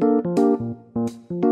คุ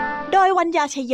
โดยวัญญาชยโย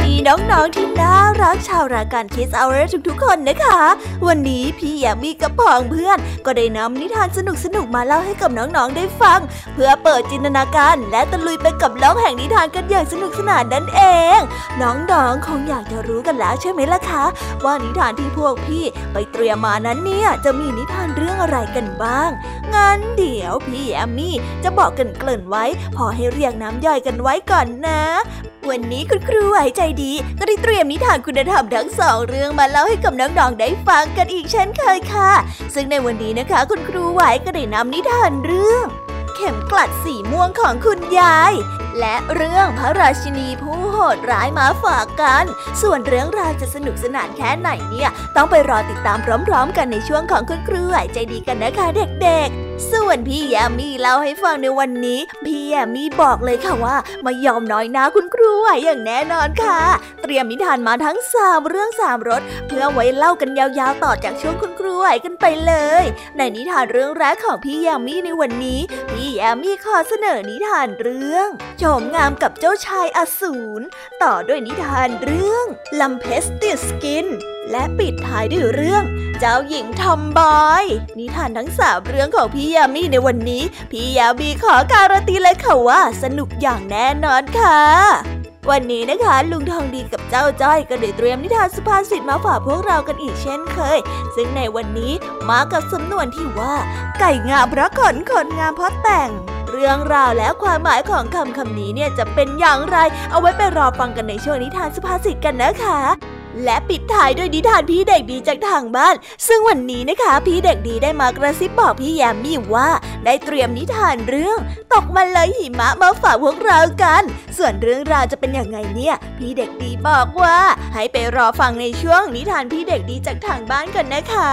ดีน้องๆที่น่ารักชาวรายการคิสเอาเรทุกๆคนนะคะ วันนี้พี่แยมมี่กับพองเพื่อน ก็ได้นำนิทานสนุกๆมาเล่าให้กับน้องๆได้ฟัง เพื่อเปิดจินตนาการ และตะลุยไปกับโลกแห่งนิทานกันอย่างสนุกสนานนั่นเอง น้องๆคงอยากจะรู้กันแล้วใช่ไหมล่ะคะ ว่านิทานที่พวกพี่ไปเตรียมมานั้นเนี่ยจะมีนิทานเรื่องอะไรกันบ้างงั้นเดี๋ยวพี่แอมมี่จะบอกกันเกริ่นไว้ พอให้เรียกน้ำย่อยกันไว้ก่อนนะวันนี้คุณครูไหวใจดีก็ได้เตรียมนิทานคุณธรรมทั้งสองเรื่องมาเล่าให้กับน้องๆได้ฟังกันอีกเช่นเคยค่ะ ซึ่งในวันนี้นะคะ คุณครูไหวก็ได้นำนิทานเรื่อง เข็มกลัดสีม่วงของคุณยาย และเรื่องพระราชินีผู้โหดร้ายมาฝากกัน ส่วนเรื่องราวจะสนุกสนานแค่ไหนเนี่ย ต้องไปรอติดตามพร้อมๆ กันในช่วงของคุณครูไหวใจดีกันนะคะเด็กๆส่วนพี่ยามีเล่าให้ฟังในวันนี้ พี่ยามีบอกเลยค่ะว่าไม่ยอมน้อยนะคุณครูไหวอย่างแน่นอนค่ะ เตรียมนิทานมาทั้งสามเรื่องสามรสเพื่อไว้เล่ากันยาวๆต่อจากช่วงคุณครูไหวกันไปเลย ในนิทานเรื่องแรกของพี่ยามีในวันนี้ พี่ยามีขอเสนอนิทานเรื่องโฉมงามกับเจ้าชายอสูรต่อด้วยนิทานเรื่องลัมเพสติสกินและปิดท้ายด้วยเรื่อง เจ้าหญิงทอมบอย นิทานทั้งสามเรื่องของพี่ยามีในวันนี้ พี่ยามีขอการันตีเลยค่ะว่า สนุกอย่างแน่นอนค่ะ วันนี้นะคะลุงทองดีกับเจ้าจ้อยก็ได้เตรียมนิทานสุภาษิตมาฝากพวกเรากันอีกเช่นเคย ซึ่งในวันนี้มากับสำนวนที่ว่า ไก่งามเพราะขนขนงามเพราะแต่งเรื่องราวและความหมายของคำคำนี้เนี่ยจะเป็นอย่างไร เอาไว้ไปรอฟังกันในช่วงนิทานสุภาษิตกันนะคะ และปิดท้ายด้วยนิทานพี่เด็กดีจากทางบ้าน ซึ่งวันนี้นะคะ พี่เด็กดีได้มากระซิบบอกพี่แยมมี่ว่า ได้เตรียมนิทานเรื่อง ตกมาเลยหิมะมาฝากพวกเรากัน ส่วนเรื่องราวจะเป็นอย่างไงเนี่ย พี่เด็กดีบอกว่า ให้ไปรอฟังในช่วงนิทานพี่เด็กดีจากทางบ้านกันนะคะ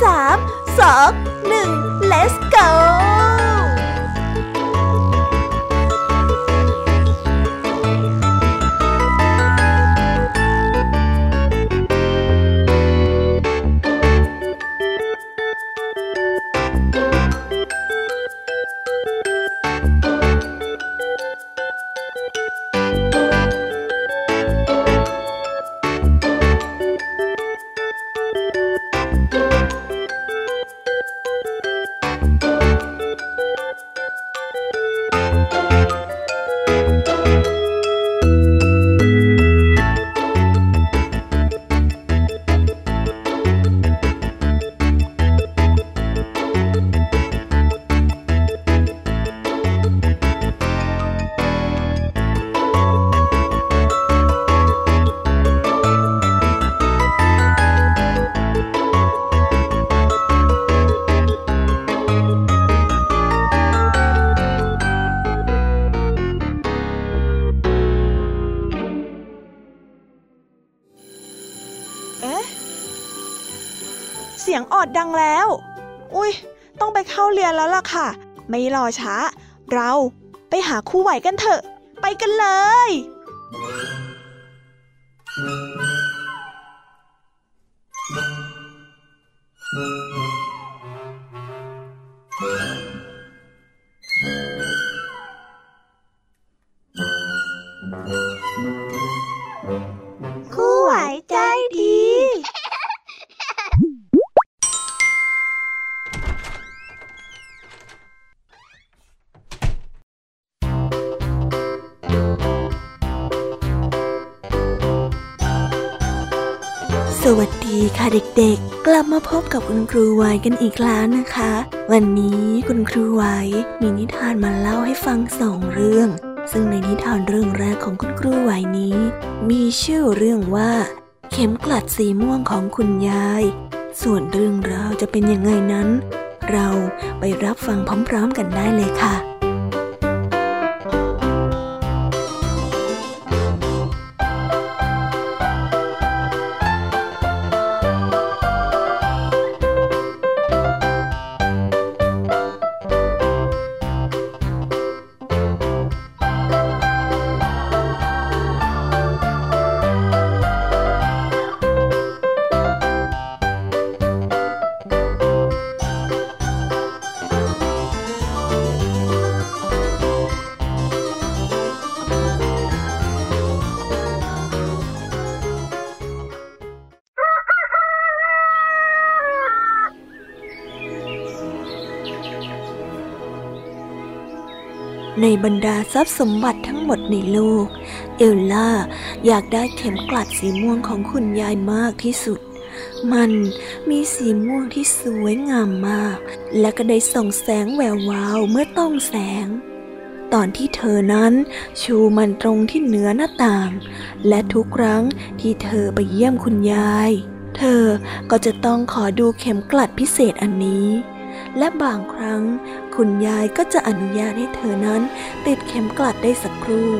3 2 1 let's go แล้วล่ะค่ะ ไม่รอช้า เราไปหาคู่ไหวกันเถอะ ไปกันเลย เด็กๆ กลับมาพบกับคุณครูไว้กันอีกแล้วนะคะ วันนี้คุณครูไว้มีนิทานมาเล่าให้ฟังสองเรื่อง ซึ่งในนิทานเรื่องแรกของคุณครูไว้นี้ มีชื่อเรื่องว่า เข็มกลัดสีม่วงของคุณยาย ส่วนเรื่องราวจะเป็นยังไงนั้น เราไปรับฟังพร้อมๆกันได้เลยค่ะ ในบรรดาทรัพย์สมบัติทั้งหมดในโลก เอลล่าอยากได้เข็มกลัดสีม่วงของคุณยายมากที่สุด มันมีสีม่วงที่สวยงามมาก และก็ได้ส่องแสงแวววาวเมื่อต้องแสง ตอนที่เธอนั้นชูมันตรงที่เหนือหน้าต่าง และทุกครั้งที่เธอไปเยี่ยมคุณยาย เธอก็จะต้องขอดูเข็มกลัดพิเศษอันนี้ และบางครั้ง คุณยายก็จะอนุญาตให้เธอนั้นติดเข็มกลัดได้สักครู่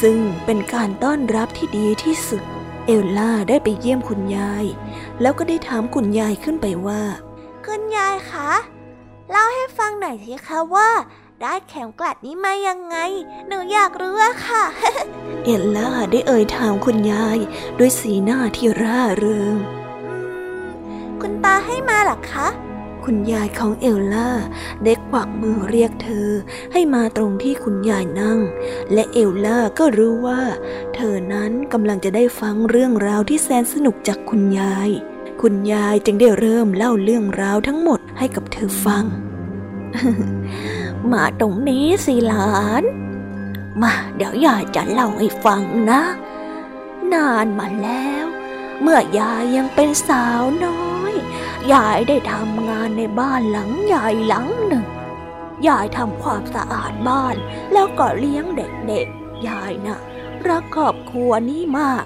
ซึ่งเป็นการต้อนรับที่ดีที่สุด เอลล่าได้ไปเยี่ยมคุณยาย แล้วก็ได้ถามคุณยายขึ้นไปว่า คุณยายคะเล่าให้ฟังหน่อยสิคะว่าได้แข็มกลัดนี้มายังไง หนูอยากรู้อะค่ะ เอลล่าได้เอ่ยถามคุณยาย ด้วยสีหน้าที่ร่าเริง คุณตาให้มาหรอคะ คุณยายของเอลล่าได้กวักมือเรียกเธอให้มาตรงที่คุณยายนั่ง และเอลล่าก็รู้ว่า เธอนั้นกำลังจะได้ฟังเรื่องราวที่แสนสนุกจากคุณยาย คุณยายจึงได้เริ่มเล่าเรื่องราวทั้งหมดให้กับเธอฟัง มาตรงนี้สิหลาน มาเดี๋ยวยายจะเล่าให้ฟังนะ นานมาแล้ว เมื่อยายยังเป็นสาวน้อย ยายได้ทำงานในบ้านหลังใหญ่หลังหนึ่ง ยายทำความสะอาดบ้าน แล้วก็เลี้ยงเด็กๆ ยายนะ่ะรักครอบครัวนี้มาก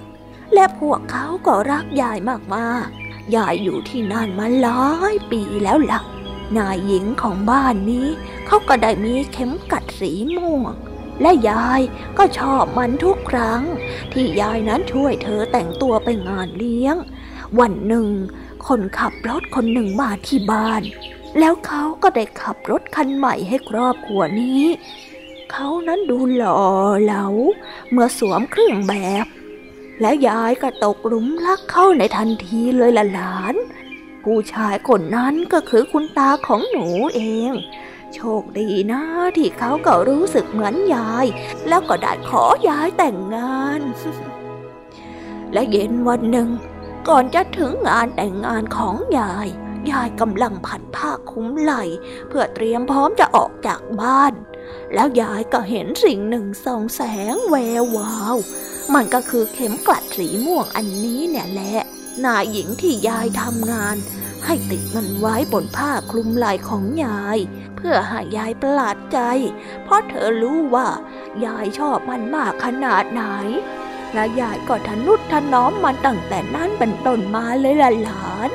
และพวกเขาก็รักยายมากๆ ยายอยู่ที่นั่นมาหลายปีแล้วละ่ะ นายหญิงของบ้านนี้ เขาก็ได้มีเข็มกัดสีม่วง และยายก็ชอบมันทุกครั้ง ที่ยายนั้นช่วยเธอแต่งตัวไปงานเลี้ยง วันหนึ่ง คนขับรถคนหนึ่งมาที่บ้าน แล้วเขาก็ได้ขับรถคันใหม่ให้ครอบครัวนี้ เขานั้นดูหล่อเหลาเมื่อสวมเครื่องแบบ และยายก็ตกหลุมรักเข้าในทันทีเลยละหลาน ผู้ชายคนนั้นก็คือคุณตาของหนูเอง โชคดีนะที่เขาก็รู้สึกเหมือนยาย แล้วก็ได้ขอยายแต่งงาน และเย็นวันหนึ่ง ก่อนจะถึงงานแต่งงานของยาย ยายกำลังผันผ้าคุ้มไหล เพื่อเตรียมพร้อมจะออกจากบ้าน แล้วยายก็เห็นสิ่งหนึ่งส่องแสงแวววาว มันก็คือเข็มกลัดสีม่วงอันนี้เนี่ยแหละนายหญิงที่ยายทำงาน ให้ติดมันไว้บนผ้าคลุมไหล่ของยาย เพื่อให้ยายประหลาดใจ เพราะเธอรู้ว่า ยายชอบมันมากขนาดไหน และยายก็ทนุถนอมมันตั้งแต่นั้นเป็นต้นมาเลยล่ะหลาน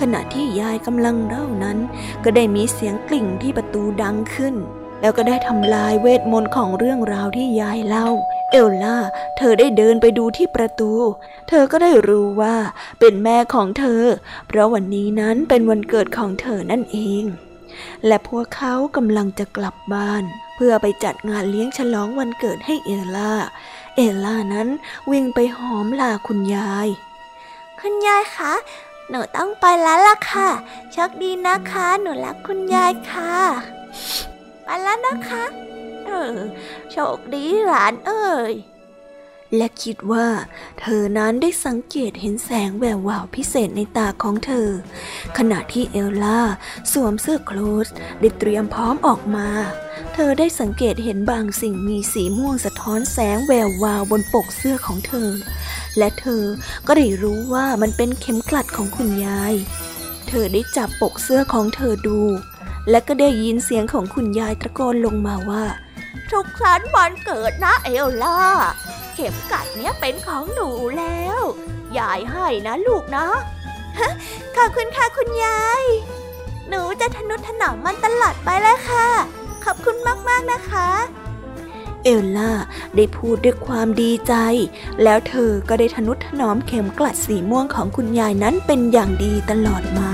ขณะที่ยายกำลังเล่านั้น ก็ได้มีเสียงกลิ่งที่ประตูดังขึ้น แล้วก็ได้ทำลายเวทมนต์ของเรื่องราวที่ยายเล่า เอลล่า เธอได้เดินไปดูที่ประตู เธอก็ได้รู้ว่าเป็นแม่ของเธอ เพราะวันนี้นั้นเป็นวันเกิดของเธอนั่นเอง และพวกเขากำลังจะกลับบ้าน เพื่อไปจัดงานเลี้ยงฉลองวันเกิดให้เอลล่า เอลล่านั้นวิ่งไปหอมลาคุณยาย คุณยายคะ หนูต้องไปแล้วล่ะค่ะโชคดีนะคะ หนูรักคุณยายค่ะ ไปแล้วนะคะ เออ โชคดีหลานเอ้ย และคิดว่าเธอนั้นได้สังเกตเห็นแสงแวววาวพิเศษในตาของเธอ ขณะที่เอลล่าสวมเสื้อโคลสได้เตรียมพร้อมออกมา เธอได้สังเกตเห็นบางสิ่งมีสีม่วงสะท้อนแสงแวววาวบนปกเสื้อของเธอ และเธอก็ได้รู้ว่ามันเป็นเข็มกลัดของคุณยาย เธอได้จับปกเสื้อของเธอดู และก็ได้ยินเสียงของคุณยายตะโกนลงมาว่าทุกสันต์วันเกิดนะเอลล่า เข็มกัดเนี้ยเป็นของหนูแล้ว ยายให้นะลูกนะ ขอบคุณค่ะคุณยาย หนูจะทนุถนอมมันตลอดไปเลยค่ะ ขอบคุณมากๆนะคะ เอลล่าได้พูดด้วยความดีใจ แล้วเธอก็ได้ทนุถนอมเข็มกลัดสีม่วงของคุณยายนั้นเป็นอย่างดีตลอดมา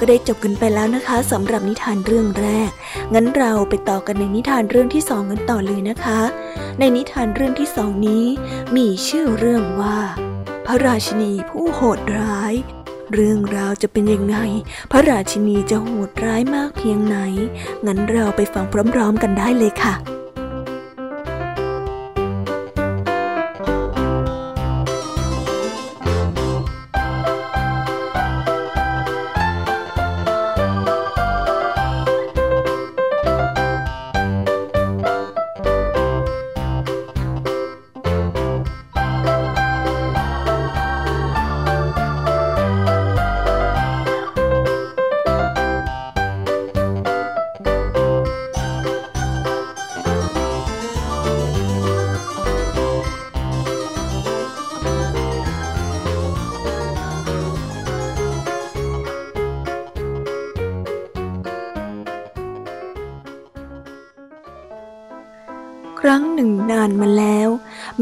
ก็ได้จบกันไปแล้วนะคะสำหรับนิทานเรื่องแรก งั้นเราไปต่อกันในนิทานเรื่องที่สองกันต่อเลยนะคะ ในนิทานเรื่องที่สองนี้ มีชื่อเรื่องว่า พระราชินีผู้โหดร้าย เรื่องราวจะเป็นยังไง พระราชินีจะโหดร้ายมากเพียงไหน งั้นเราไปฟังพร้อมๆกันได้เลยค่ะ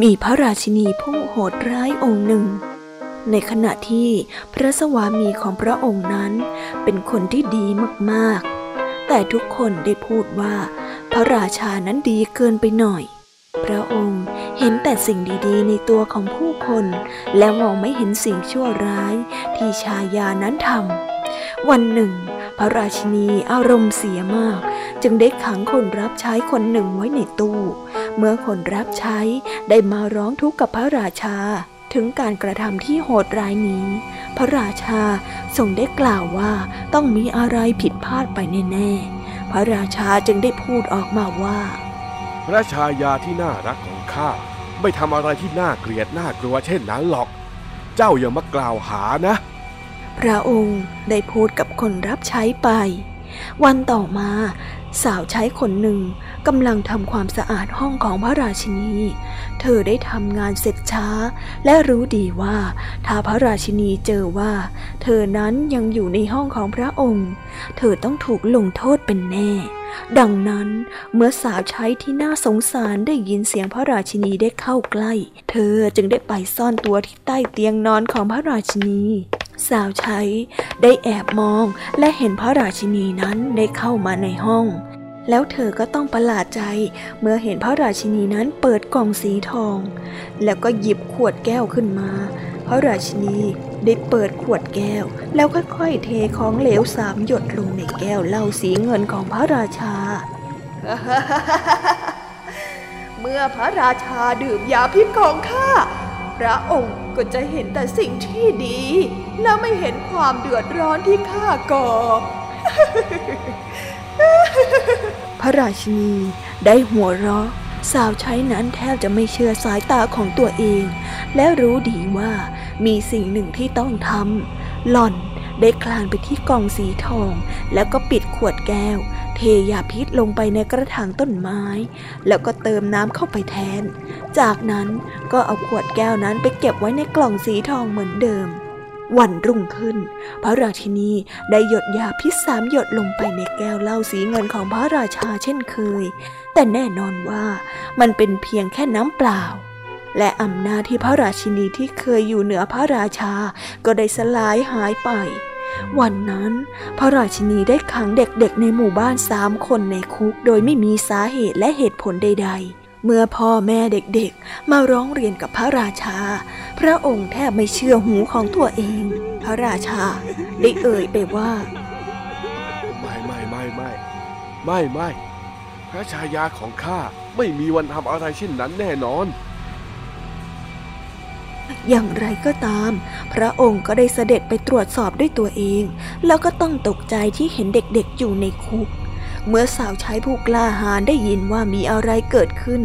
มีพระราชินีผู้โหดร้ายองค์หนึ่ง ในขณะที่พระสวามีของพระองค์นั้นเป็นคนที่ดีมากๆ แต่ทุกคนได้พูดว่า พระราชานั้นดีเกินไปหน่อย พระองค์เห็นแต่สิ่งดีๆ ในตัวของผู้คน และมองไม่เห็นสิ่งชั่วร้ายที่ชายานั้นทำวันหนึ่ง พระราชินีอารมณ์เสียมาก จึงได้ขังคนรับใช้คนหนึ่งไว้ในตู้ เมื่อคนรับใช้ได้มาร้องทุกข์กับพระราชาถึงการกระทำที่โหดร้ายนี้ พระราชาทรงได้กล่าวว่าต้องมีอะไรผิดพลาดไปแน่ๆ พระราชาจึงได้พูดออกมาว่า พระชายาที่น่ารักของข้าไม่ทำอะไรที่น่าเกลียดน่ากลัวเช่นนั้นหรอก เจ้าอย่ามากล่าวหานะ พระองค์ได้พูดกับคนรับใช้ไป วันต่อมาสาวใช้คนหนึ่ง กำลังทำความสะอาดห้องของพระราชินี เธอได้ทำงานเสร็จช้า และรู้ดีว่า ถ้าพระราชินีเจอว่า เธอนั้นยังอยู่ในห้องของพระองค์ เธอต้องถูกลงโทษเป็นแน่ ดังนั้นเมื่อสาวใช้ที่น่าสงสารได้ยินเสียงพระราชินีได้เข้าใกล้ เธอจึงได้ไปซ่อนตัวที่ใต้เตียงนอนของพระราชินีสาวใช้ได้แอบมองและเห็นพระราชินีนั้นได้เข้ามาในห้อง แล้วเธอก็ต้องประหลาดใจ เมื่อเห็นพระราชินีนั้นเปิดกล่องสีทอง แล้วก็หยิบขวดแก้วขึ้นมา พระราชินีได้เปิดขวดแก้ว แล้วค่อยๆเทของเหลวสามหยดลงในแก้วเหล้าสีเงินของพระราชา เมื่อพระราชาดื่มยาพิษของข้าพระองค์ก็จะเห็นแต่สิ่งที่ดี แล้วไม่เห็นความเดือดร้อนที่ข้าก่อ ระราชินีได้หัวเราะสาวใช้นั้นแทบจะไม่เชื่อสายตาของตัวเอง และรู้ดีว่ามีสิ่งหนึ่งที่ต้องทำหล่อนได้คลานไปที่กล่องสีทอง แล้วก็ปิดขวดแก้ว เทยาพิษลงไปในกระถางต้นไม้ แล้วก็เติมน้ำเข้าไปแทน จากนั้นก็เอาขวดแก้วนั้นไปเก็บไว้ในกล่องสีทองเหมือนเดิม วันรุ่งขึ้น พระราชินีได้หยดยาพิษสามหยดลงไปในแก้วเหล้าสีเงินของพระราชาเช่นเคย แต่แน่นอนว่ามันเป็นเพียงแค่น้ำเปล่า และอำนาจที่พระราชินีที่เคยอยู่เหนือพระราชาก็ได้สลายหายไป วันนั้น พระราชินีได้ขังเด็กๆในหมู่บ้านสามคนในคุกโดยไม่มีสาเหตุและเหตุผลใด ๆ เมื่อพ่อแม่เด็กๆ มาร้องเรียนกับพระราชา พระองค์แทบไม่เชื่อหูของตัวเอง พระราชาได้เอ่ยไปว่า ไม่ไม่ไม่ไม่ไม่ไม่พระชายาของข้าไม่มีวันทำอะไรเช่นนั้นแน่นอน อย่างไรก็ตาม พระองค์ก็ได้เสด็จไปตรวจสอบด้วยตัวเอง แล้วก็ต้องตกใจที่เห็นเด็กๆอยู่ในคุก เมื่อสาวใช้ผู้กล้าหาญได้ยินว่ามีอะไรเกิดขึ้น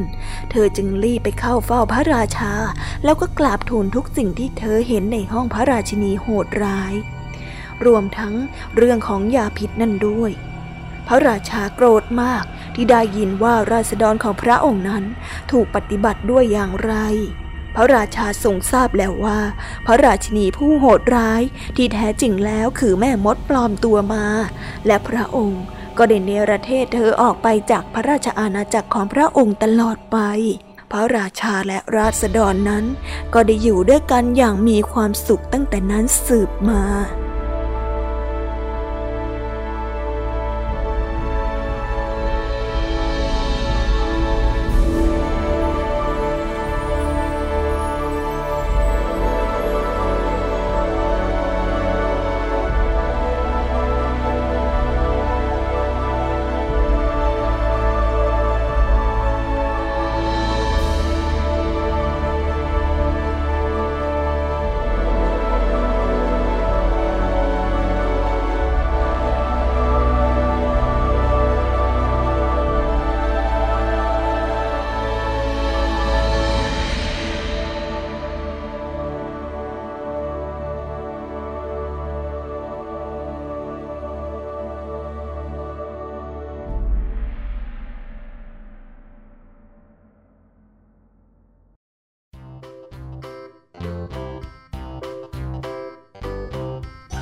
เธอจึงรีบไปเข้าเฝ้าพระราชา แล้วก็กราบทูลทุกสิ่งที่เธอเห็นในห้องพระราชินีโหดร้าย รวมทั้งเรื่องของยาพิษนั่นด้วย พระราชาโกรธมากที่ได้ยินว่าราษฎรของพระองค์นั้นถูกปฏิบัติด้วยอย่างไรพระราชาทรงทราบแล้วว่า พระราชินีผู้โหดร้ายที่แท้จริงแล้วคือแม่มดปลอมตัวมา และพระองค์ ก็ได้เนรเทศเธอออกไปจากพระราชอาณาจักรของพระองค์ตลอดไป พระราชาและราษฎรนั้น ก็ได้อยู่ด้วยกันอย่างมีความสุขตั้งแต่นั้นสืบมา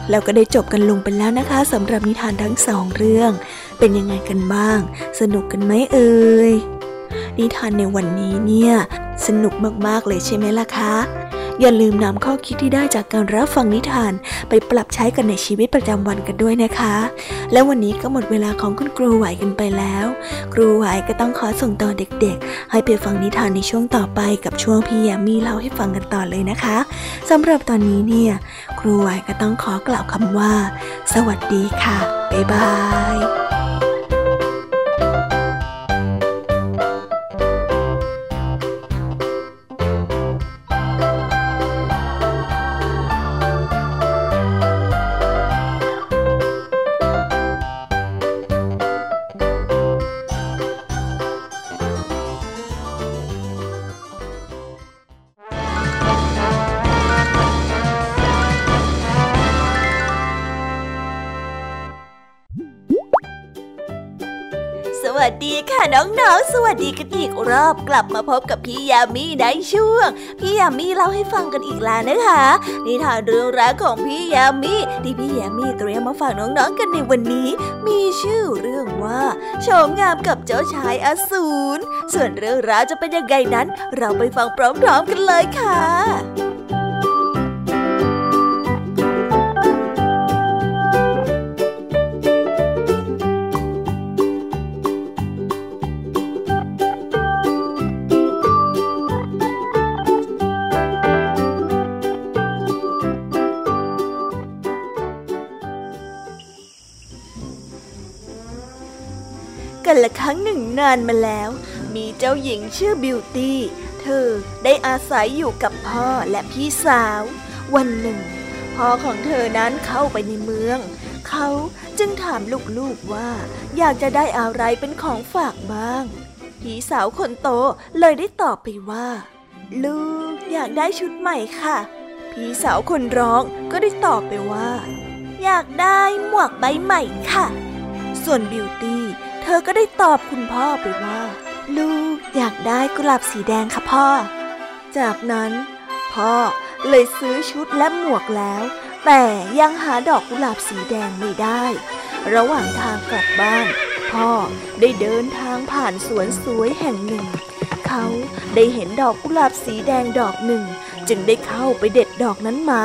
แล้วก็ได้จบกันลงไปแล้วนะคะสำหรับนิทานทั้งสองเรื่อง เป็นยังไงกันบ้าง สนุกกันไหมเอ่ยนิทานในวันนี้เนี่ย สนุกมากๆเลยใช่ไหมล่ะคะ อย่าลืมนำข้อคิดที่ได้จากการรับฟังนิทาน ไปปรับใช้กันในชีวิตประจำวันกันด้วยนะคะ และวันนี้ก็หมดเวลาของคุณครูไหวกันไปแล้ว ครูไหวก็ต้องขอส่งต่อเด็กๆ ให้ไปฟังนิทานในช่วงต่อไปกับช่วงพี่ยามีเล่าให้ฟังกันต่อเลยนะคะสำหรับตอนนี้เนี่ย ครูไหวก็ต้องขอกล่าวคำว่า สวัสดีค่ะบ๊ายบาย รอบกลับมาพบกับพี่ยามีในช่วง พี่ยามีเล่าให้ฟังกันอีกแล้วนะคะ นิทานเรื่องราวของพี่ยามีที่พี่ยามีเตรียมมาฝากน้องๆกันในวันนี้ มีชื่อเรื่องว่าโฉมงามกับเจ้าชายอสูรส่วนเรื่องราวจะเป็นยังไงนั้น เราไปฟังพร้อมๆกันเลยค่ะานมาแล้ว มีเจ้าหญิงชื่อบิวตี้ เธอได้อาศัยอยู่กับพ่อและพี่สาว วันหนึ่ง พ่อของเธอนั้นเข้าไปในเมือง เขาจึงถามลูกๆว่า อยากจะได้อะไรเป็นของฝากบ้าง พี่สาวคนโตเลยได้ตอบไปว่า ลูกอยากได้ชุดใหม่ค่ะ พี่สาวคนร้องก็ได้ตอบไปว่า อยากได้หมวกใบใหม่ค่ะ ส่วนบิวตี้ เธอก็ได้ตอบคุณพ่อไปว่า ลูกอยากได้กุหลาบสีแดงค่ะพ่อ จากนั้น พ่อเลยซื้อชุดและหมวกแล้ว แต่ยังหาดอกกุหลาบสีแดงไม่ได้ ระหว่างทางกลับบ้าน พ่อได้เดินทางผ่านสวนสวยแห่งหนึ่ง เขาได้เห็นดอกกุหลาบสีแดงดอกหนึ่ง จึงได้เข้าไปเด็ดดอกนั้นมา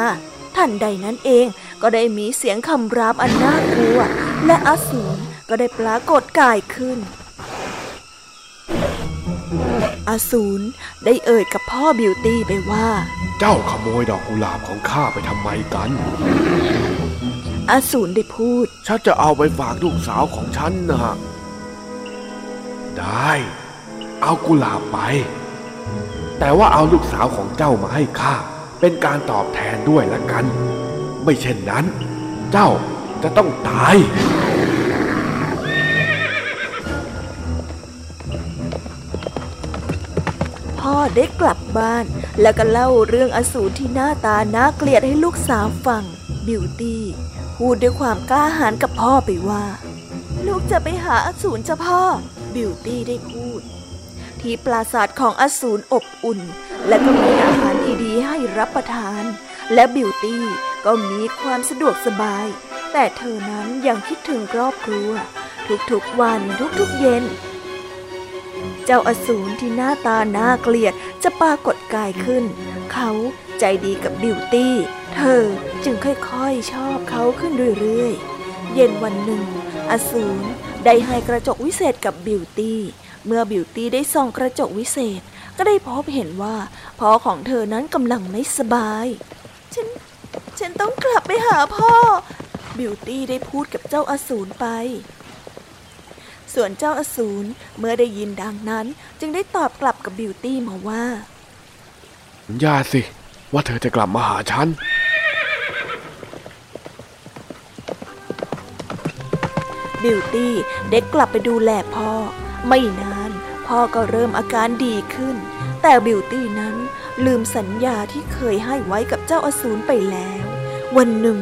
ทันใดนั้นเองก็ได้มีเสียงคำรามอันน่ากลัว และอสูร ก็ได้ปรากฏกายขึ้น อสูรได้เอ่ยกับพ่อบิวตี้ไปว่า เจ้าขโมยดอกกุหลาบของข้าไปทำไมกัน อสูรได้พูด ฉันจะเอาไปฝากลูกสาวของฉันนะ ได้ เอากุหลาบไป แต่ว่าเอาลูกสาวของเจ้ามาให้ข้าเป็นการตอบแทนด้วยละกัน ไม่เช่นนั้น เจ้าจะต้องตาย ได้กลับบ้าน แล้วก็เล่าเรื่องอสูรที่หน้าตาน่าเกลียดให้ลูกสาวฟัง บิวตี้พูดด้วยความกล้าหาญกับพ่อไปว่า ลูกจะไปหาอสูรจ้ะพ่อ บิวตี้ได้พูด ที่ปราสาทของอสูรอบอุ่น และก็มีอาหารดีๆให้รับประทาน และบิวตี้ก็มีความสะดวกสบาย แต่เธอนั้นยังคิดถึงครอบครัว ทุกๆวันทุกๆเย็น เจ้าอสูรที่หน้าตาน่าเกลียดจะปรากฏกายขึ้น เขาใจดีกับบิวตี้ เธอจึงค่อยๆชอบเขาขึ้นเรื่อยๆ เย็นวันหนึ่ง อสูรได้ให้กระจกวิเศษกับบิวตี้ เมื่อบิวตี้ได้ส่องกระจกวิเศษ ก็ได้พบเห็นว่าพ่อของเธอนั้นกำลังไม่สบาย ฉัน ฉันต้องกลับไปหาพ่อ บิวตี้ได้พูดกับเจ้าอสูรไป ส่วนเจ้าอสูรเมื่อได้ยินดังนั้น จึงได้ตอบกลับกับบิวตี้มาว่าอย่าสิ ว่าเธอจะกลับมาหาฉันบิวตี้ได้กลับไปดูแลพ่อ ไม่นาน พ่อก็เริ่มอาการดีขึ้น แต่บิวตี้นั้นลืมสัญญาที่เคยให้ไว้กับเจ้าอสูรไปแล้ว วันหนึ่ง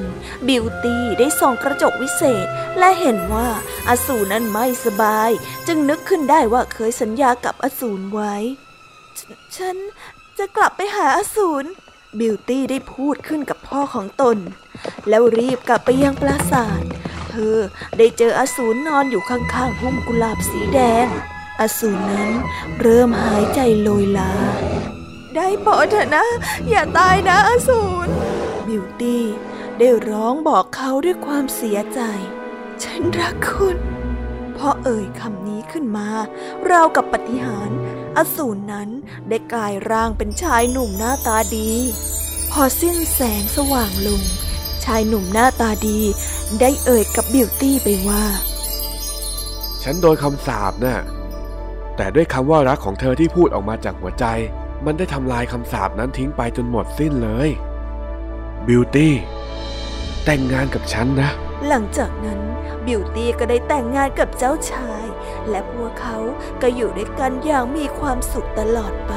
บิวตี้ได้ส่องกระจกวิเศษ และเห็นว่าอสูรนั้นไม่สบาย จึงนึกขึ้นได้ว่าเคยสัญญากับอสูรไว้ ฉันจะกลับไปหาอสูรบิวตี้ได้พูดขึ้นกับพ่อของตน แล้วรีบกลับไปยังปราสาท เธอได้เจออสูรนอนอยู่ข้างๆพุ่มกุหลาบสีแดง อสูรนั้นเริ่มหายใจโลยลา ได้โปรดเถอะนะ อย่าตายนะอสูร บิวตี้ได้ร้องบอกเขาด้วยความเสียใจ ฉันรักคุณพอเอ่ยคำนี้ขึ้นมา ราวกับปฏิหาร อสูรนั้นได้กลายร่างเป็นชายหนุ่มหน้าตาดี พอสิ้นแสงสว่างลง ชายหนุ่มหน้าตาดี ได้เอ่ยกับบิวตี้ไปว่า ฉันโดนคำสาปนะ่ะแต่ด้วยคำว่ารักของเธอที่พูดออกมาจากหัวใจ มันได้ทำลายคำสาปนั้นทิ้งไปจนหมดสิ้นเลย บิวตี้แต่งงานกับฉันนะ หลังจากนั้นบิวตี้ก็ได้แต่งงานกับเจ้าชาย และพวกเขาก็อยู่ด้วยกันอย่างมีความสุขตลอดไป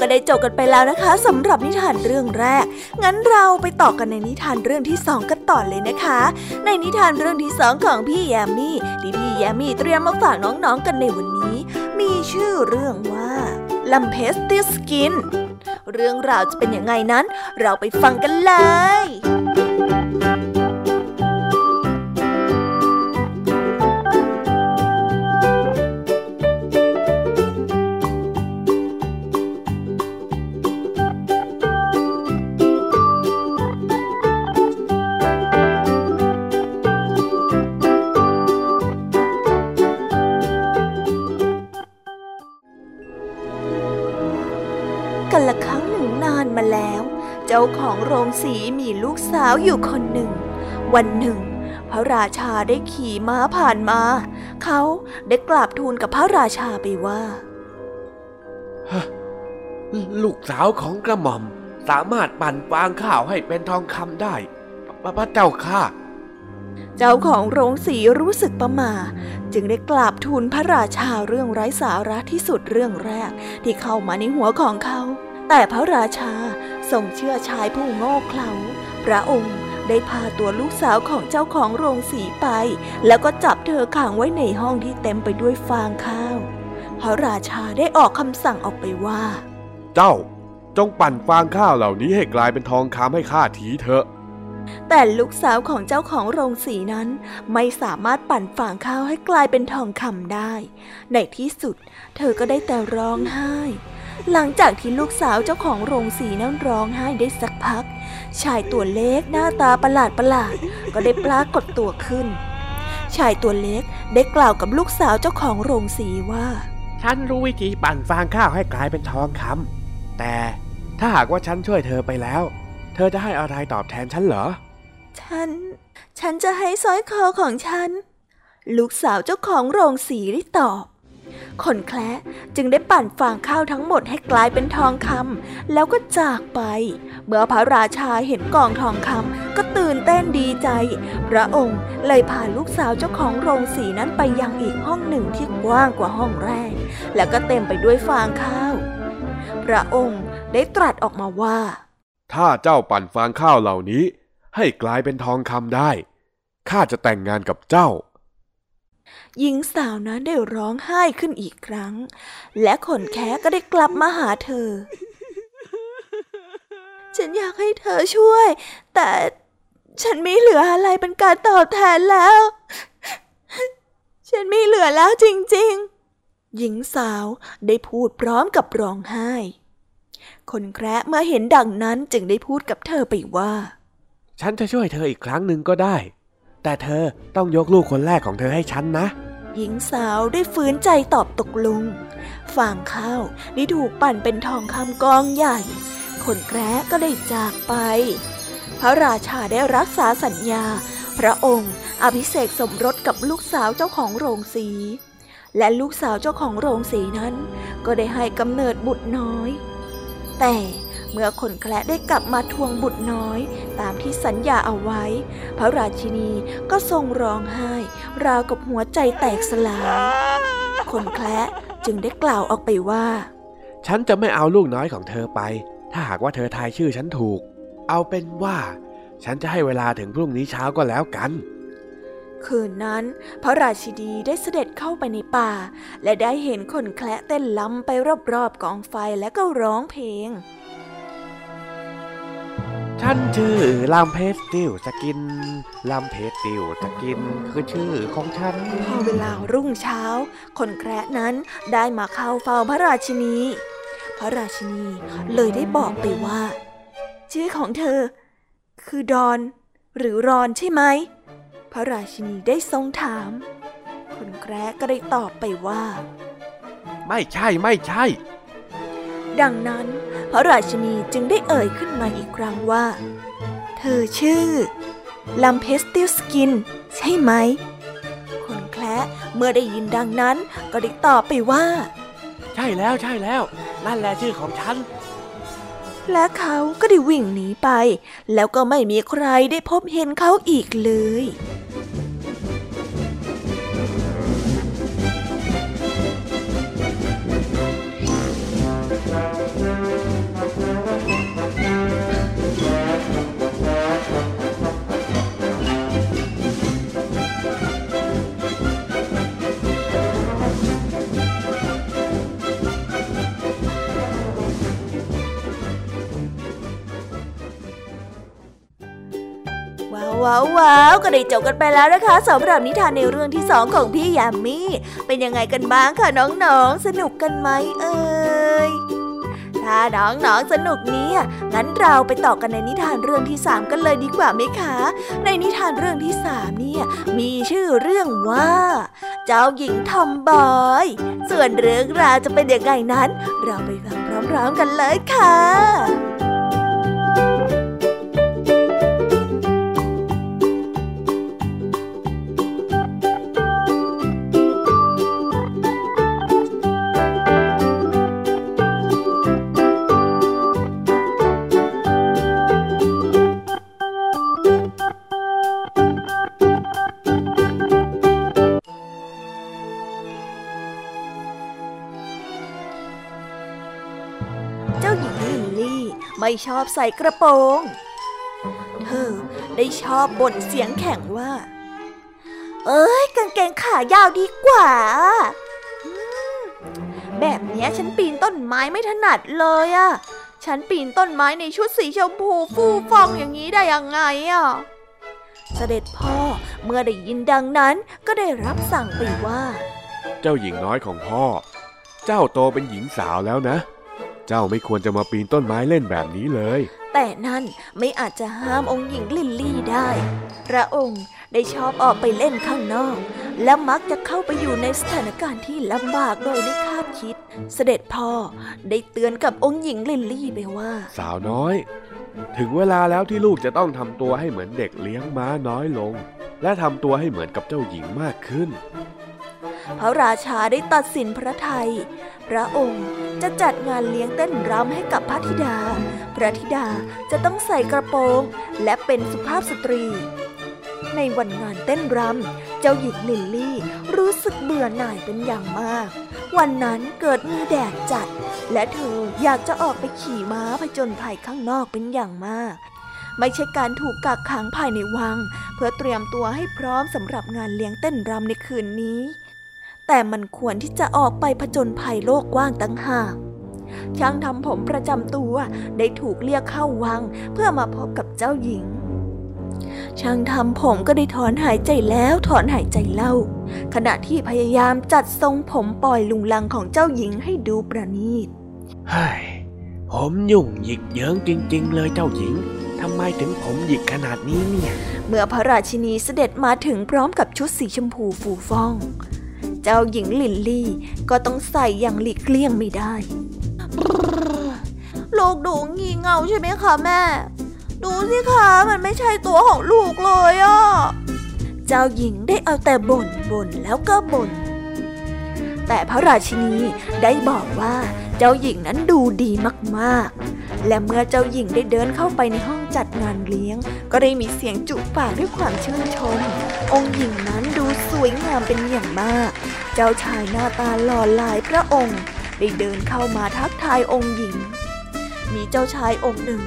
ก็ได้จบกันไปแล้วนะคะสำหรับนิทานเรื่องแรก งั้นเราไปต่อกันในนิทานเรื่องที่สองกันต่อเลยนะคะ ในนิทานเรื่องที่สองของพี่แยมมี่ที่พี่แยมมี่เตรียมมาฝากน้องๆกันในวันนี้ มีชื่อเรื่องว่าลัมเพสติสกิน เรื่องราวจะเป็นยังไงนั้น เราไปฟังกันเลย ของโรงสีมีลูกสาวอยู่คนหนึ่ง วันหนึ่ง พระราชาได้ขี่ม้าผ่านมา เขาได้กราบทูลกับพระราชาไปว่า ลูกสาวของกระหม่อมสามารถปั่นฟางข้าวให้เป็นทองคำได้ พระเจ้าค่ะ เจ้าของโรงสีรู้สึกประมาจึงได้กราบทูลพระราชาเรื่องไร้สาระที่สุดเรื่องแรกที่เข้ามาในหัวของเขา แต่พระราชา ทรงเชื่อชายผู้โง่เขลาพระองค์ได้พาตัวลูกสาวของเจ้าของโรงสีไป แล้วก็จับเธอขังไว้ในห้องที่เต็มไปด้วยฟางข้าวพระราชาได้ออกคำสั่งออกไปว่า เจ้าจงปั่นฟางข้าวเหล่านี้ให้กลายเป็นทองคำให้ข้าทีเถอะ แต่ลูกสาวของเจ้าของโรงสีนั้นไม่สามารถปั่นฟางข้าวให้กลายเป็นทองคำได้ ในที่สุด เธอก็ได้แต่ร้องไห้ หลังจากที่ลูกสาวเจ้าของโรงสีนั้นร้องไห้ได้สักพัก ชายตัวเล็กหน้าตาประหลาดประหลาดก็ได้ปรากฏตัวขึ้น ชายตัวเล็กได้กล่าวกับลูกสาวเจ้าของโรงสีว่า ฉันรู้วิธีปั่นฟางข้าวให้กลายเป็นทองคำแต่ถ้าหากว่าฉันช่วยเธอไปแล้ว เธอจะให้อะไรตอบแทนฉันเหรอ ฉัน ฉันจะให้สร้อยคอของฉัน ลูกสาวเจ้าของโรงสีได้ตอบ คนแคละจึงได้ปั่นฟางข้าวทั้งหมดให้กลายเป็นทองคำแล้วก็จากไป เมื่อพระราชาเห็นกองทองคำก็ตื่นเต้นดีใจ พระองค์เลยพาลูกสาวเจ้าของโรงสีนั้นไปยังอีกห้องหนึ่งที่กว้างกว่าห้องแรก แล้วก็เต็มไปด้วยฟางข้าว พระองค์ได้ตรัสออกมาว่า ถ้าเจ้าปั่นฟางข้าวเหล่านี้ ให้กลายเป็นทองคำได้ข้าจะแต่งงานกับเจ้า หญิงสาวนั้นได้ร้องไห้ขึ้นอีกครั้ง และขนแค้ก็ได้กลับมาหาเธอ ฉันอยากให้เธอช่วย แต่ฉันไม่เหลืออะไรเป็นการตอบแทนแล้ว ฉันไม่เหลือแล้วจริงๆ หญิงสาวได้พูดพร้อมกับร้องไห้ คนแคระเมื่อเห็นดังนั้นจึงได้พูดกับเธอไปว่า ฉันจะช่วยเธออีกครั้งหนึ่งก็ได้ แต่เธอต้องยกลูกคนแรกของเธอให้ฉันนะ หญิงสาวได้ฝืนใจตอบตกลง ฟางข้าวได้ถูกปั่นเป็นทองคำกองใหญ่ คนแคระก็ได้จากไป พระราชาได้รักษาสัญญา พระองค์อภิเษกสมรสกับลูกสาวเจ้าของโรงสี และลูกสาวเจ้าของโรงสีนั้น ก็ได้ให้กำเนิดบุตรน้อย แต่ เมื่อคนแคละได้กลับมาทวงบุตรน้อย ตามที่สัญญาเอาไว้ พระราชินีก็ทรงร้องไห้ ราวกับหัวใจแตกสลายคนแคละจึงได้กล่าวออกไปว่า ฉันจะไม่เอาลูกน้อยของเธอไป ถ้าหากว่าเธอทายชื่อฉันถูก เอาเป็นว่า ฉันจะให้เวลาถึงพรุ่งนี้เช้าก็แล้วกันคืนนั้น พระราชินีได้เสด็จเข้าไปในป่า และได้เห็นคนแคละเต้นล้ำไปรอบๆกองไฟและก็ร้องเพลง ฉันชื่อลำเพสติลจะกินลำเพสติลจะกินคือชื่อของฉัน พอเวลารุ่งเช้า คนแคระนั้นได้มาเข้าเฝ้าพระราชินี พระราชินีเลยได้บอกไปว่า ชื่อของเธอ คือดอน หรือรอนใช่ไหม พระราชินีได้ทรงถาม คนแคระก็ได้ตอบไปว่า ไม่ใช่ไม่ใช่ ดังนั้นพระราชินีจึงได้เอ่ยขึ้นมาอีกครั้งว่า เธอชื่อรัมเพลสติลสกิน ใช่ไหม คนแคระเมื่อได้ยินดังนั้นก็ได้ตอบไปว่า ใช่แล้วใช่แล้ว นั่นแหละชื่อของฉัน และเขาก็ได้วิ่งหนีไป แล้วก็ไม่มีใครได้พบเห็นเขาอีกเลย ว้าวาวก็ได้จบกันไปแล้วนะคะสำหรับนิทานในเรื่องที่สองของพี่ยามีเป็นยังไงกันบ้างคะน้องๆ สนุกกันไหมเอ่ยถ้าน้องๆสนุกเนี่ยงั้นเราไปต่อกันในนิทานเรื่องที่สามกันเลยดีกว่าไหมคะ ในนิทานเรื่องที่สามเนี่ยมีชื่อเรื่องว่า เจ้าหญิงทอมบอย ส่วนเรื่องราวจะเป็นยังไงนั้น เราไปฟังพร้อมๆกันเลยค่ะ ไม่ชอบใส่กระโปรง เธอได้ชอบบ่นเสียงแข็งว่า เอ้ยกางเกงขายาวดีกว่า แบบนี้ฉันปีนต้นไม้ไม่ถนัดเลยอะฉันปีนต้นไม้ในชุดสีชมพูฟูฟองอย่างนี้ได้ยังไงอะเสด็จพ่อเมื่อได้ยินดังนั้นก็ได้รับสั่งไปว่า เจ้าหญิงน้อยของพ่อ เจ้าโตเป็นหญิงสาวแล้วนะ เจ้าไม่ควรจะมาปีนต้นไม้เล่นแบบนี้เลย แต่นั่นไม่อาจจะห้ามองค์หญิงลิลลี่ได้ พระองค์ได้ชอบออกไปเล่นข้างนอก และมักจะเข้าไปอยู่ในสถานการณ์ที่ลำบากโดยไม่คาดคิด เสด็จพ่อได้เตือนกับองค์หญิงลิลลี่ไปว่า สาวน้อย ถึงเวลาแล้วที่ลูกจะต้องทำตัวให้เหมือนเด็กเลี้ยงม้าน้อยลง และทำตัวให้เหมือนกับเจ้าหญิงมากขึ้นพระราชาได้ตัดสินพระทัย พระองค์จะจัดงานเลี้ยงเต้นรำให้กับพระธิดา พระธิดาจะต้องใส่กระโปรงและเป็นสุภาพสตรี ในวันงานเต้นรำเจ้าหญิงลิลลี่รู้สึกเบื่อหน่ายเป็นอย่างมาก วันนั้นเกิดมีแดดจัด และเธออยากจะออกไปขี่ม้าผจญภัยข้างนอกเป็นอย่างมาก ไม่ใช่การถูกกักขังภายในวัง เพื่อเตรียมตัวให้พร้อมสำหรับงานเลี้ยงเต้นรำในคืนนี้ แต่มันควรที่จะออกไปผจญภัยโลกกว้างตั้งหากช่างทำผมประจำตัวได้ถูกเรียกเข้าวังเพื่อมาพบกับเจ้าหญิง ช่างทำผมก็ได้ถอนหายใจแล้วถอนหายใจเล่า ขณะที่พยายามจัดทรงผมปล่อยลุงลังของเจ้าหญิงให้ดูประณีตเฮ้ยผมยุ่งหยิกเยิงจริง ๆ เลยเจ้าหญิงทำไมถึงผมหยิกขนาดนี้เนี่ย เมื่อพระราชินีเสด็จมาถึงพร้อมกับชุดสีชมพูฟูฟ่อง เจ้าหญิงลิลลี่ ก็ต้องใส่อย่างหลีกเลี่ยงไม่ได้ ลูกดูงี่เง่าใช่ไหมคะแม่ ดูสิคะมันไม่ใช่ตัวของลูกเลยอะ เจ้าหญิงได้เอาแต่บ่นบ่นแล้วก็บ่นแต่พระราชินีได้บอกว่า เจ้าหญิงนั้นดูดีมากๆ และเมื่อเจ้าหญิงได้เดินเข้าไปในห้องจัดงานเลี้ยง ก็ได้มีเสียงจุปากด้วยความชื่นชม องค์หญิงนั้นดูสวยงามเป็นอย่างมาก เจ้าชายหน้าตาหล่อหลายพระองค์ ได้เดินเข้ามาทักทายองค์หญิง มีเจ้าชายองค์หนึ่ง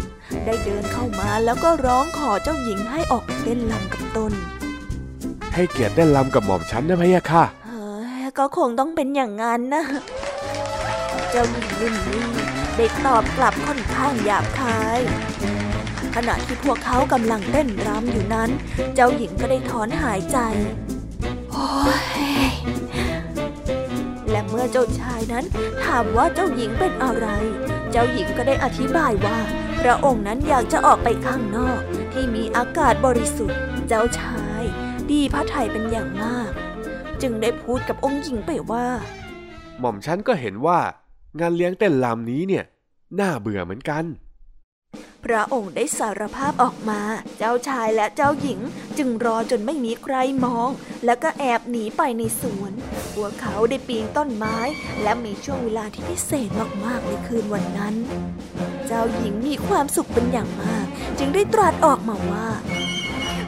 ได้เดินเข้ามาแล้วก็ร้องขอเจ้าหญิงให้ออกเต้นลำกับตน ให้เกียรติได้ลำกับหม่อมฉันนะพะยะค่ะเฮ้ยก็คงต้องเป็นอย่างนั้นนะ เจ้าหญิงลินลี่ได้ตอบกลับค่อนข้างหยาบคาย ขณะที่พวกเขากำลังเต้นรำอยู่นั้น เจ้าหญิงก็ได้ถอนหายใจโอ้ยและเมื่อเจ้าชายนั้นถามว่าเจ้าหญิงเป็นอะไร เจ้าหญิงก็ได้อธิบายว่า พระองค์นั้นอยากจะออกไปข้างนอก ที่มีอากาศบริสุทธิ์ เจ้าชาย ดีพระไทยเป็นอย่างมาก จึงได้พูดกับองค์หญิงไปว่า หม่อมฉันก็เห็นว่า งานเลี้ยงเต้นลำนี้เนี่ย น่าเบื่อเหมือนกัน พระองค์ได้สารภาพออกมา เจ้าชายและเจ้าหญิงจึงรอจนไม่มีใครมอง แล้วก็แอบหนีไปในสวน พวกเขาได้ปีนต้นไม้ และมีช่วงเวลาที่พิเศษมากๆในคืนวันนั้น เจ้าหญิงมีความสุขเป็นอย่างมาก จึงได้ตรัสออกมาว่า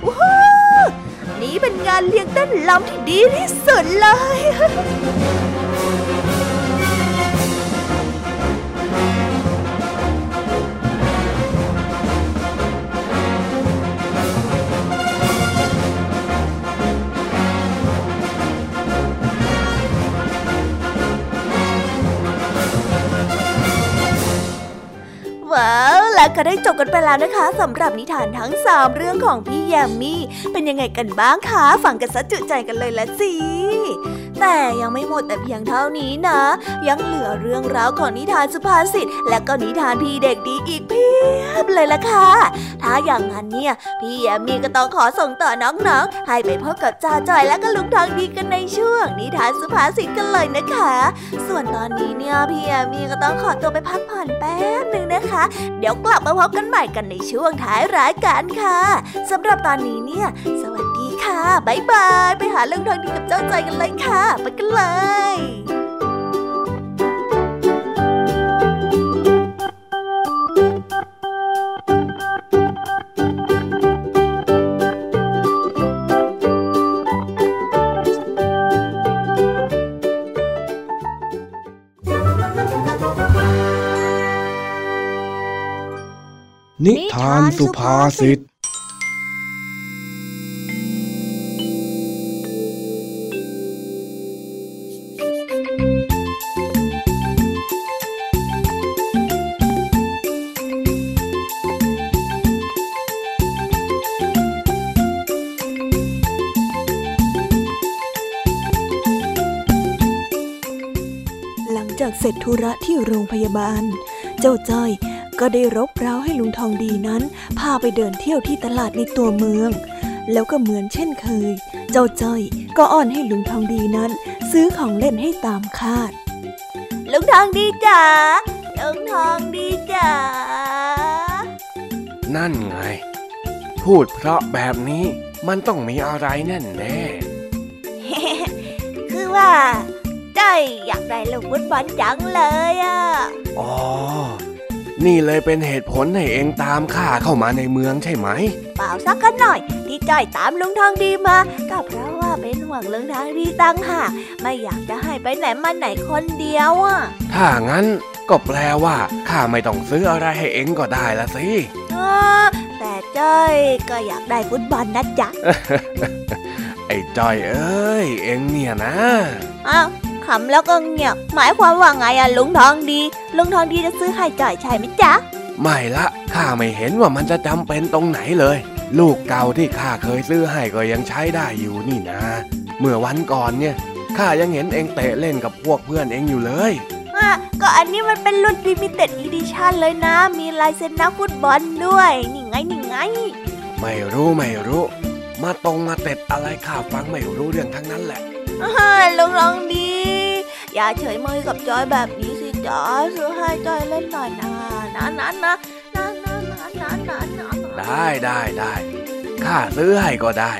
ว้าวนี่เป็นงานเลี้ยงเต้นลำที่ดีที่สุดเลย ว้าว แล้วก็ได้จบกันไปแล้วนะคะสำหรับนิทานทั้ง 3 เรื่องของพี่แยมมี่ เป็นยังไงกันบ้างคะฟังกันซะจุใจกันเลยละสิแต่ยังไม่หมดแต่เพียงเท่านี้นะ ยังเหลือเรื่องราวของนิทานสุภาษิตและก็นิทานพี่เด็กดีอีกเพียบเลยละค่ะ ถ้าอย่างนั้นเนี่ย พี่แยมมี่ก็ต้องขอส่งต่อน้องๆ ให้ไปพบกับจ่าจอยและก็ลุงทองดีกันในช่วง นิทานสุภาษิตกันเลยนะคะ ส่วนตอนนี้เนี่ยพี่แยมมี่ก็ต้องขอตัวไปพักผ่อนแป๊บหนึ่งนะคะ เดี๋ยวกลับมาพบกันใหม่กันในช่วงท้ายรายการค่ะสำหรับตอนนี้เนี่ย สวัสดีค่ะ บ๊ายบาย ไปหาเรื่องทางดีกับเจ้าใจกันเลยค่ะ ไปกันเลยานสุภาษิตหลังจากเสร็จธุระที่โรงพยาบาล เจ้าจ้อย ก็ได้รบเร้าให้ลุงทองดีนั้น พาไปเดินเที่ยวที่ตลาดในตัวเมือง แล้วก็เหมือนเช่นเคย เจ้าจ้อยก็อ้อนให้ลุงทองดีนั้น ซื้อของเล่นให้ตามคาด ลุงทองดีจ๋าลุงทองดีจ๋านั่นไง พูดเพราะแบบนี้มันต้องมีอะไรแน่แน่คือว่าจ้อยอยากได้ลูกฟุตบอลจังเลยอะๆอ๋อ นี่เลยเป็นเหตุผลให้เองตามข้าเข้ามาในเมืองใช่ไหม เปล่าสักกันหน่อย ที่จ้อยตามลุงทองดีมา ก็เพราะว่าเป็นห่วงลุงทองดีตั้งหากไม่อยากจะให้ไปไหนมาไหนคนเดียวอะ ถ้างั้นก็แปลว่าข้าไม่ต้องซื้ออะไรให้เองก็ได้ละสิเออแต่จ้อยก็อยากได้ฟุตบอลนะจ๊ะ ไอ้จ้อยเอ้ย เอ็งเนี่ยนะอ้าว ขำแล้วก็เงียบ หมายความว่าไงอะลุงทองดี ลุงทองดีจะซื้อให้จ้อยใช่ไหมจ๊ะ ไม่ละข้าไม่เห็นว่ามันจะจำเป็นตรงไหนเลย ลูกเก่าที่ข้าเคยซื้อให้ก็ยังใช้ได้อยู่นี่นะ เมื่อวันก่อนเนี่ยข้ายังเห็นเอ็งเตะเล่นกับพวกเพื่อนเอ็งอยู่เลยอะก็อันนี้มันเป็นรุ่น limited edition เลยนะ มีลายเซ็นนักฟุตบอลด้วย นี่ไงนี่ไง ไม่รู้ไม่รู้ มาตรงมาเต็ดอะไรข้าฟังไม่รู้เรื่องทั้งนั้นแหละอ่า ลุงทองดี อย่าเฉยเมยกับจ้อยแบบนี้สิจ๊ะซื้อให้จ้อยเล่นหน่อยนะนะนะนะนะนะนะนะนะนะได้ได้ได้ข้าซื้อให้ก็ได้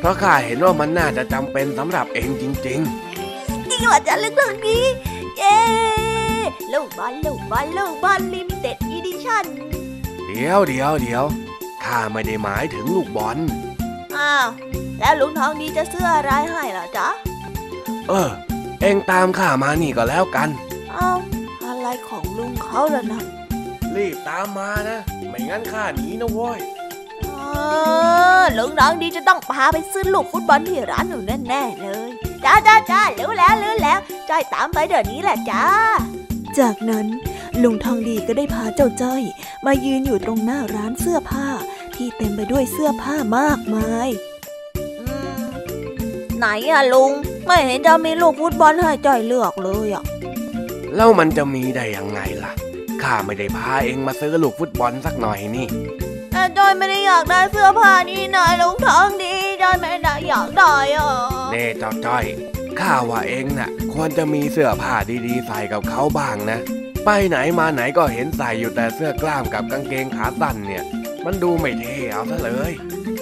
เพราะข้าเห็นว่ามันน่าจะจำเป็นสำหรับเอ็งจริงจริงเหรอจ๊ะเรื่องทางนี้เย้ลูกบอลลูกบอลลูกบอล limited editionเดี๋ยวเดี๋ยวเดี๋ยวข้าไม่ได้หมายถึงลูกบอลอ้าวแล้วลุงทองดีจะซื้ออะไรให้ล่ะจ๊ะ เออ เองตามข้ามานี่ก็แล้วกันอ้าวอะไรของลุงเขาล่ะนะรีบตามมานะ ไม่งั้นข้าหนีนะเว้ยอ๋อลุงน้องดีจะต้องพาไปซื้อลูกฟุตบอลที่ร้านหนูแน่ๆเลยจ้าจ้าจ้ารู้แล้วรู้แล้วจ้อยตามไปเดี๋ยวนี้แหละจ้า จากนั้นลุงทองดีก็ได้พาเจ้าจ้อย มายืนอยู่ตรงหน้าร้านเสื้อผ้า ที่เต็มไปด้วยเสื้อผ้ามากมายอืม ไหนอะลุง ไม่เห็นจะมีลูกฟุตบอลให้จ้อยเลือกเลยอะแล้วมันจะมีได้ยังไงล่ะข้าไม่ได้พาเองมาซื้อลูกฟุตบอลสักหน่อยนี่แต่จ้อยไม่ได้อยากได้เสื้อผ้านี่นายลุงทองดีจ้อยไม่ได้อยากได้อะเน่เจ้าจ้อยข้าว่าเองน่ะ ควรจะมีเสื้อผ้าดีๆ ใส่กับเขาบ้างนะ ไปไหนมาไหนก็เห็นใส่อยู่แต่เสื้อกล้ามกับกางเกงขาสั้นเนี่ย มันดูไม่เท่เอาซะเลย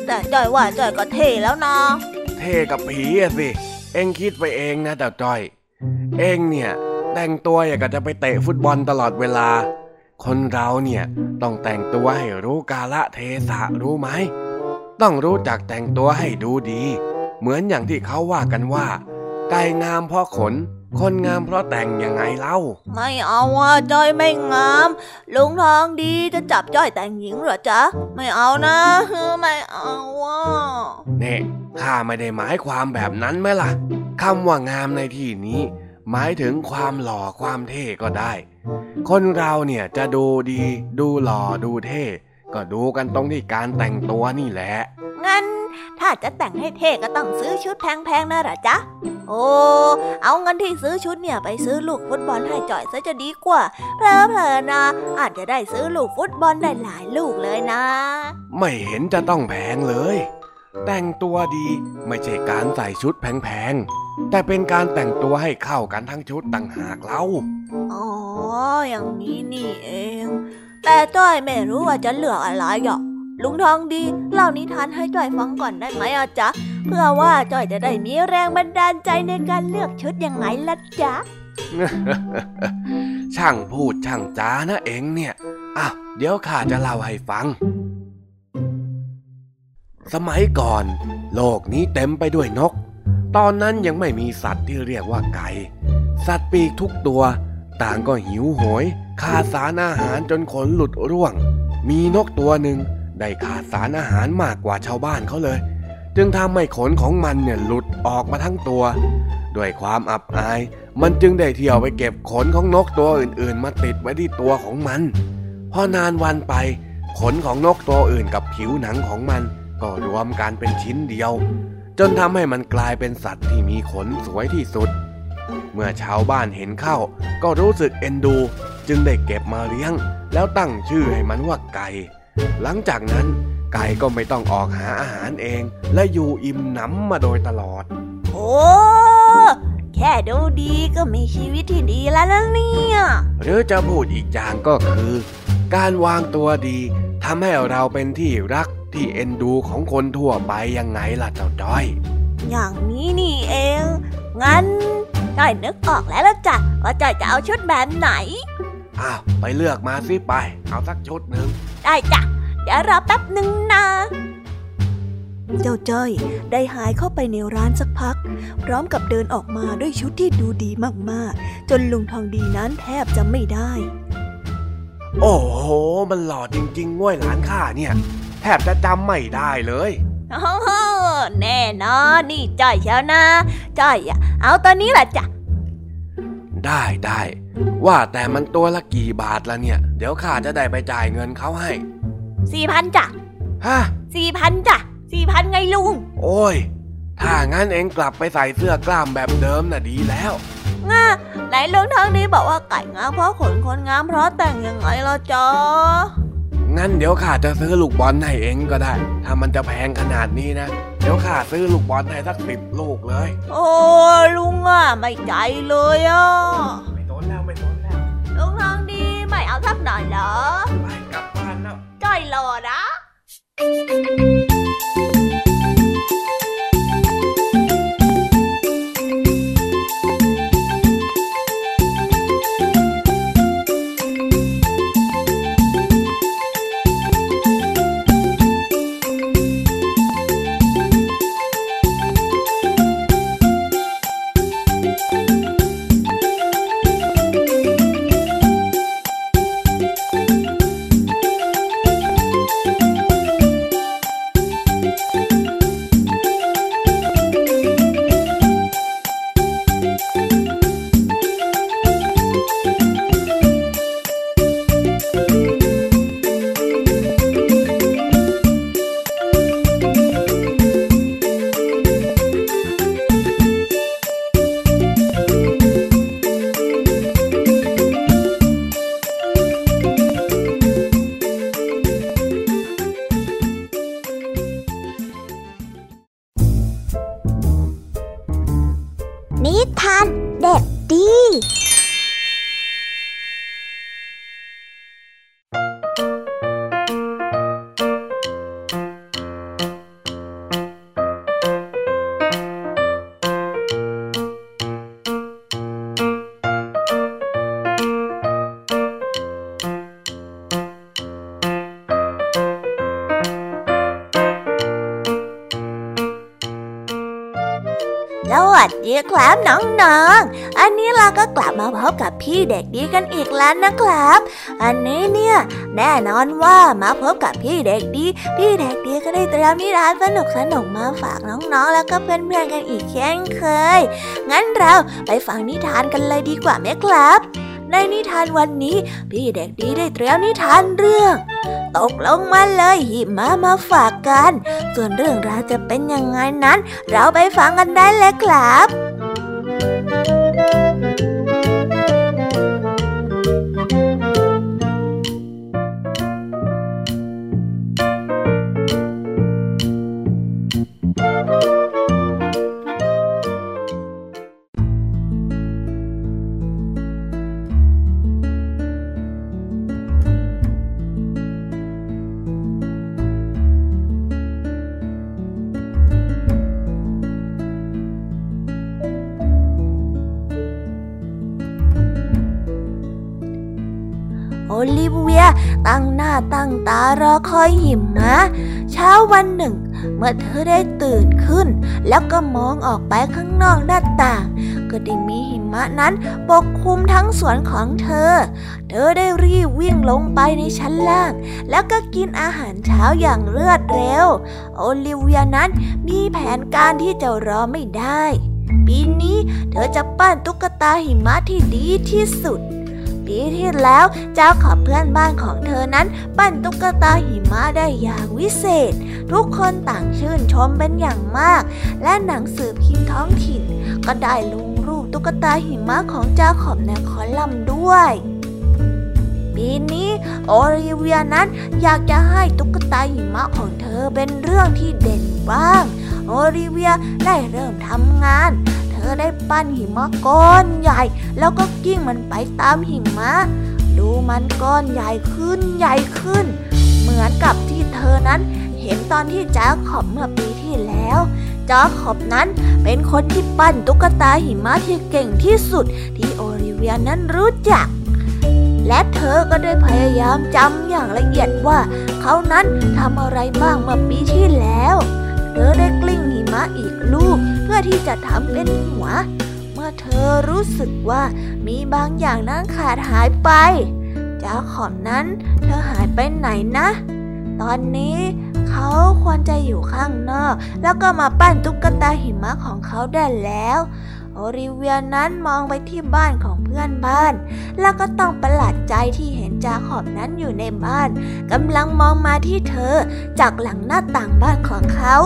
แต่จ้อยว่าจ้อยก็เท่แล้วนะเท่กับผีอะสิ เองคิดไปเองนะเต่าจ้อย เองเนี่ย แต่งตัวอย่างกับจะไปเตะฟุตบอลตลอดเวลา คนเราเนี่ยต้องแต่งตัวให้รู้กาละเทศะรู้ไหม ต้องรู้จักแต่งตัวให้ดูดี เหมือนอย่างที่เขาว่ากันว่า ไก่งามเพราะขน คนงามเพราะแต่งยังไงเล่า ไม่เอาอะจ้อยไม่งาม ลุงทองดีจะจับจ้อยแต่งหญิงเหรอจ๊ะ ไม่เอานะไม่เอาอะเนี่ยข้าไม่ได้หมายความแบบนั้นไหมล่ะคำว่างามในที่นี้ หมายถึงความหล่อความเท่ก็ได้ คนเราเนี่ยจะดูดี ดูหล่อดูเท่ ก็ดูกันตรงที่การแต่งตัวนี่แหละงั้นถ้าจะแต่งให้เท่ก็ต้องซื้อชุดแพงๆนะเหรอจ๊ะ โอ้ เอาเงินที่ซื้อชุดเนี่ยไปซื้อลูกฟุตบอลให้จ่อยซะจะดีกว่า เพลอๆนะ อาจจะได้ซื้อลูกฟุตบอลได้หลายลูกเลยนะ ไม่เห็นจะต้องแพงเลย แต่งตัวดีไม่ใช่การใส่ชุดแพงๆ แต่เป็นการแต่งตัวให้เข้ากันทั้งชุดต่างหากเล่า อ๋อ อย่างนี้นี่เอง แต่จ้อยไม่รู้ว่าจะเลือกอะไรอะ ลุงทองดีเล่านิทานให้จ้อยฟังก่อนได้ไหมอะจ๊ะเพื่อว่าจ้อยจะได้มีแรงบันดาลใจในการเลือกชุดยังไงล่ะจ๊ะช่างพูดช่างจานะเองเนี่ยอะเดี๋ยวข้าจะเล่าให้ฟัง สมัยก่อน โลกนี้เต็มไปด้วยนก ตอนนั้นยังไม่มีสัตว์ที่เรียกว่าไก่ สัตว์ปีกทุกตัว ต่างก็หิวโหยขาดสารอาหารจนขนหลุดร่วง มีนกตัวหนึ่ง ได้ขาดสารอาหารมากกว่าชาวบ้านเขาเลย จึงทำให้ขนของมันเนี่ยหลุดออกมาทั้งตัว ด้วยความอับอาย มันจึงได้เที่ยวไปเก็บขนของนกตัวอื่นๆ มาติดไว้ที่ตัวของมัน พอนานวันไป ขนของนกตัวอื่นกับผิวหนังของมัน ก็รวมกันเป็นชิ้นเดียว จนทำให้มันกลายเป็นสัตว์ที่มีขนสวยที่สุด เมื่อชาวบ้านเห็นเข้า ก็รู้สึกเอ็นดู จึงได้เก็บมาเลี้ยง แล้วตั้งชื่อให้มันว่าไก่ หลังจากนั้นไก่ก็ไม่ต้องออกหาอาหารเอง และอยู่อิ่มหนำมาโดยตลอด โอ้ แค่ดูดีก็มีชีวิตที่ดีแล้วนะเนี่ย หรือจะพูดอีกอย่างก็คือ การวางตัวดีทำให้เราเป็นที่รักที่เอ็นดูของคนทั่วไปยังไงล่ะเจ้าจ้อย อย่างนี้นี่เอง งั้นจ้อยนึกออกแล้วละจ้ะว่าจ้อยจะเอาชุดแบบไหน อ้าว ไปเลือกมาสิไป เอาสักชุดหนึ่ง ได้จ้ะ เดี๋ยวรอแป๊บหนึ่งนะเจ้าจ้อยได้หายเข้าไปในร้านสักพัก พร้อมกับเดินออกมาด้วยชุดที่ดูดีมากๆ จนลุงทองดีนั้นแทบจะไม่ได้ โอ้โห มันหล่อจริงๆง่วยหลานข้าเนี่ย แทบจะจำไม่ได้เลยโอ้โหแน่นอนนี่จ้อยเชียวนะ จ้อยอะเอาตัวนี้แหละจ้ะ ได้ได้ ว่าแต่มันตัวละกี่บาทละเนี่ย เดี๋ยวข้าจะได้ไปจ่ายเงินเขาให้สี่พันจ้ะฮะสี่พันจ้ะสี่พันไงลุง โอ้ย ถ้างั้นเองกลับไปใส่เสื้อกล้ามแบบเดิมน่ะดีแล้วง่าไหนลุงทางนี้บอกว่าไก่งามเพราะขนคนงามเพราะแต่งยังไงล่ะจ๊ะงั้นเดี๋ยวข้าจะซื้อลูกบอลให้เองก็ได้ ถ้ามันจะแพงขนาดนี้นะ เดี๋ยวข้าซื้อลูกบอลให้สักสิบลูกเลย โอ้ลุงอะไม่ใจเลยอะไม่สน แล้วไม่สนแล้วลุงทางดีไม่เอาสักหน่อยน่อยเหรอ ไปกลับบ้านแล้วจ้อยรอนะ ครับน้องๆ อันนี้เราก็กลับมาพบกับพี่เด็กดีกันอีกแล้วนะครับ อันนี้เนี่ยแน่นอนว่ามาพบกับพี่เด็กดี พี่เด็กดีก็ได้เตรียมนิทานสนุกสนุกมาฝากน้องๆ แล้วก็เพื่อนๆกันอีกเช่นเคย งั้นเราไปฟังนิทานกันเลยดีกว่าไหมครับ ในนิทานวันนี้ พี่เด็กดีได้เตรียมนิทานเรื่องตกลงมาเลยหิมะมาฝากกัน ส่วนเรื่องราวจะเป็นยังไงนั้น เราไปฟังกันได้เลยครับ คอยหิมะเช้าวันหนึ่ง เมื่อเธอได้ตื่นขึ้น แล้วก็มองออกไปข้างนอกหน้าต่าง ก็ได้มีหิมะนั้นปกคลุมทั้งสวนของเธอ เธอได้รีบวิ่งลงไปในชั้นล่าง แล้วก็กินอาหารเช้าอย่างรวดเร็ว โอลิเวียนั้นมีแผนการที่จะรอไม่ได้ ปีนี้เธอจะปั้นตุ๊กตาหิมะที่ดีที่สุด ปีที่แล้ว เจ้าขับเพื่อนบ้านของเธอนั้นปั้นตุ๊กตาหิมะได้อย่างวิเศษ ทุกคนต่างชื่นชมเป็นอย่างมาก และหนังสือพิมพ์ท้องถิ่น ก็ได้ลงรูปตุ๊กตาหิมะของเจ้าขอบในคอลัมน์ด้วยปีนี้โอลิเวียนั้นอยากจะให้ตุ๊กตาหิมะของเธอเป็นเรื่องที่เด่นบ้าง โอลิเวียได้เริ่มทำงาน อได้ปั้นหิมะก้อนใหญ่ แล้วก็กิ้งมันไปตามหิมะ ดูมันก้อนใหญ่ขึ้นใหญ่ขึ้น เหมือนกับที่เธอนั้นเห็นตอนที่จ้าขอบเมื่อปีที่แล้วจ้าขอบนั้นเป็นคนที่ปั้นตุ๊กตาหิมะที่เก่งที่สุดที่โอลิเวียนั้นรู้จัก และเธอก็ได้พยายามจำอย่างละเอียดว่าเขานั้นทำอะไรบ้างเมื่อปีที่แล้ว เธอได้กลิ้งหิมะอีกลูก พื่อที่จะทำเป็นหัว เมื่อเธอรู้สึกว่ามีบางอย่างนั้นขาดหายไป จาขอบนั้น เธอหายไปไหนนะ ตอนนี้เขาควรจะอยู่ข้างนอก แล้วก็มาปั้นตุ๊กตาหิมะของเขาได้แล้ว โอริเวียนั้นมองไปที่บ้านของเพื่อนบ้าน แล้วก็ต้องประหลาดใจที่เห็นจาขอบนั้นอยู่ในบ้านกำลังมองมาที่เธอจากหลังหน้าต่างบ้านของเขา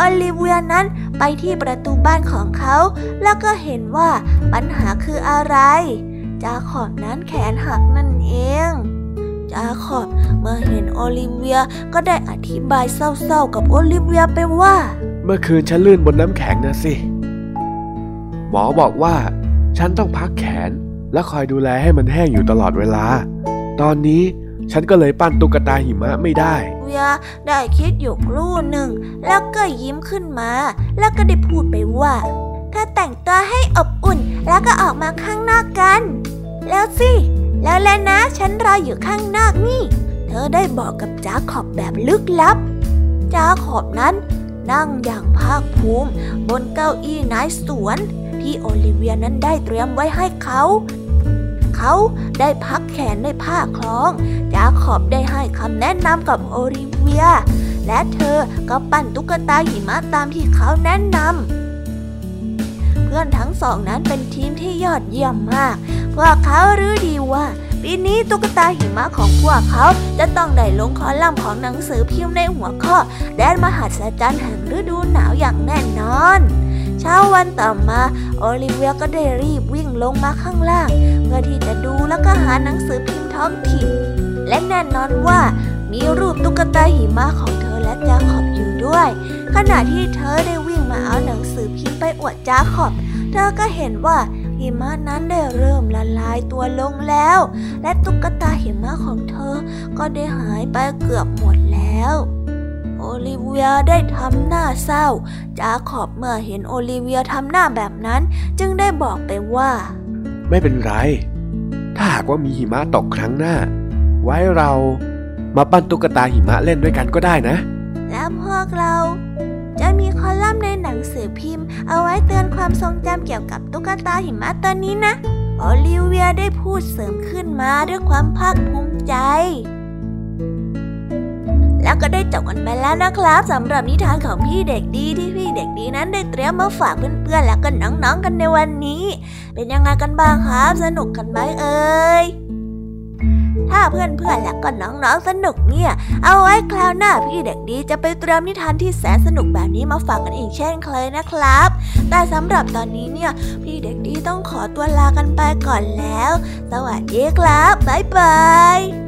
อลิเวียนั้นไปที่ประตูบ้านของเขา แล้วก็เห็นว่าปัญหาคืออะไร จาขอบนั้นแขนหักนั่นเอง จาขอบเมื่อเห็นโอลิเวียก็ได้อธิบายเศร้าๆกับโอลิเวียไปว่า เมื่อคืนฉันลื่นบนน้ำแข็งนะสิ หมอบอกว่า ฉันต้องพักแขนและคอยดูแลให้มันแห้งอยู่ตลอดเวลา ตอนนี้ ฉันก็เลยปั้นตุ๊กตาหิมะไม่ได้เวียได้คิดอยู่ครู่หนึ่ง แล้วก็ยิ้มขึ้นมา แล้วก็ได้พูดไปว่า ถ้าแต่งตัวให้อบอุ่นแล้วก็ออกมาข้างนอกกัน แล้วสิ แล้วแล้วนะ ฉันรออยู่ข้างนอกนี่ เธอได้บอกกับจ้าขอบแบบลึกลับจ้าขอบนั้น นั่งอย่างภาคภูมิ บนเก้าอี้นายสวน ที่โอลิเวียนั้นได้เตรียมไว้ให้เขา เขาได้พักแขนในผ้าคล้อง จาขอบได้ให้คำแนะนำกับโอลิเวีย และเธอก็ปั้นตุ๊กตาหิมะตามที่เขาแนะนำเพื่อนทั้งสองนั้นเป็นทีมที่ยอดเยี่ยมมาก พวกเขารู้ดีว่าปีนี้ตุ๊กตาหิมะของพวกเขาจะต้องได้ลงคอลัมน์ของหนังสือพิมพ์ในหัวข้อ แดนมหัศจรรย์แห่งฤดูหนาวอย่างแน่นอน เช้าวันต่อมาโอลิเวียก็ได้รีบวิ่งลงมาข้างล่าง เพื่อที่จะดูแล้วก็หาหนังสือพิมพ์ท้องถิ่น และแน่นอนว่ามีรูปตุ๊กตาหิมะของเธอและจาขอบอยู่ด้วย ขณะที่เธอได้วิ่งมาเอาหนังสือพิมพ์ไปอวดจาขอบ เธอก็เห็นว่าหิมะนั้นได้เริ่มละลายตัวลงแล้ว และตุ๊กตาหิมะของเธอก็ได้หายไปเกือบหมดแล้ว โอลิเวียได้ทำหน้าเศร้า จาขอบเมื่อเห็นโอลิเวียทำหน้าแบบนั้น จึงได้บอกไปว่า ไม่เป็นไร ถ้าหากว่ามีหิมะตกครั้งหน้า ไว้เรามาปั้นตุ๊กตาหิมะเล่นด้วยกันก็ได้นะ แล้วพวกเราจะมีคอลัมน์ในหนังสือพิมพ์ เอาไว้เตือนความทรงจำเกี่ยวกับตุ๊กตาหิมะตัวนี้นะ โอลิเวียได้พูดเสริมขึ้นมาด้วยความภาคภูมิใจ แล้วก็ได้จบกันไปแล้วนะครับสำหรับนิทานของพี่เด็กดีที่พี่เด็กดีนั้นได้เตรียมมาฝากเพื่อนๆและก็น้องๆกันในวันนี้ เป็นยังไงกันบ้างครับสนุกกันไหมเอ่ยถ้าเพื่อนๆและก็น้องๆสนุกเนี่ย เอาไว้คราวหน้าพี่เด็กดีจะไปเตรียมนิทานที่แสนสนุกแบบนี้มาฝากกันอีกเช่นเคยนะครับ แต่สำหรับตอนนี้เนี่ย พี่เด็กดีต้องขอตัวลากันไปก่อนแล้ว สวัสดีครับบ๊ายบาย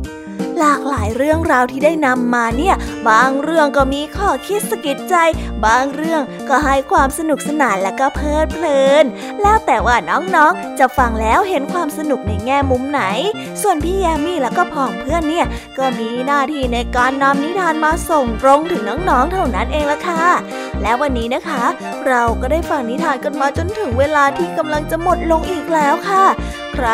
หลากหลายเรื่องราวที่ได้นำมาเนี่ย บางเรื่องก็มีข้อคิดสะกิดใจ บางเรื่องก็ให้ความสนุกสนานและก็เพลิดเพลิน แล้วแต่ว่าน้องๆ จะฟังแล้วเห็นความสนุกในแง่มุมไหน ส่วนพี่แยมมี่และก็พ่องเพื่อนเนี่ย ก็มีหน้าที่ในการนำนิทานมาส่งตรงถึงน้องๆ เท่านั้นเองละค่ะ และวันนี้นะคะ เราก็ได้ฟังนิทานกันมาจนถึงเวลาที่กำลังจะหมดลงอีกแล้วค่ะ ใคร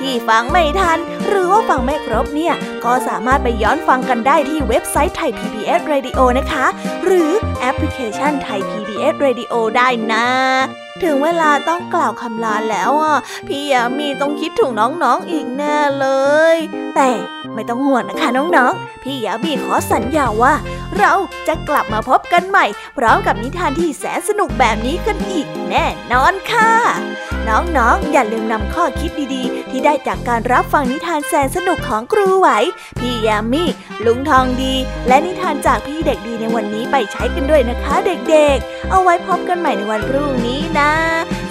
ที่ฟังไม่ทัน หรือว่าฟังไม่ครบเนี่ยก็สามารถไปย้อนฟังกันได้ที่เว็บไซต์ไทย PBS Radio นะคะ หรือแอปพลิเคชันไทย PBS Radio ได้นะ ถึงเวลาต้องกล่าวคำลาแล้วอะ พี่ยามีต้องคิดถึงน้องๆอีกแน่เลย แต่ไม่ต้องห่วงนะคะน้องๆ พี่ยามีขอสัญญาว่า เราจะกลับมาพบกันใหม่ พร้อมกับนิทานที่แสนสนุกแบบนี้กันอีกแน่นอนค่ะ น้องๆอย่าลืมนำข้อคิดดีๆ ที่ได้จากการรับฟังนิทานแสนสนุกของครูไหว พี่ยามีลุงทองดี และนิทานจากพี่เด็กดีในวันนี้ไปใช้กันด้วยนะคะเด็กๆ เอาไว้พบกันใหม่ในวันพรุ่งนี้นะ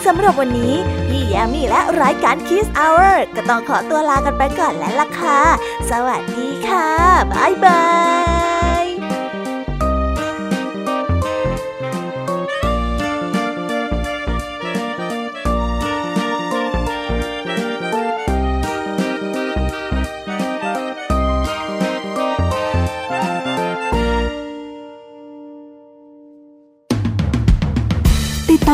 สำหรับวันนี้ พี่ยามีและรายการ Kiss Hour ก็ต้องขอตัวลากันไปก่อนแล้วล่ะค่ะ สวัสดีค่ะ บ๊ายบาย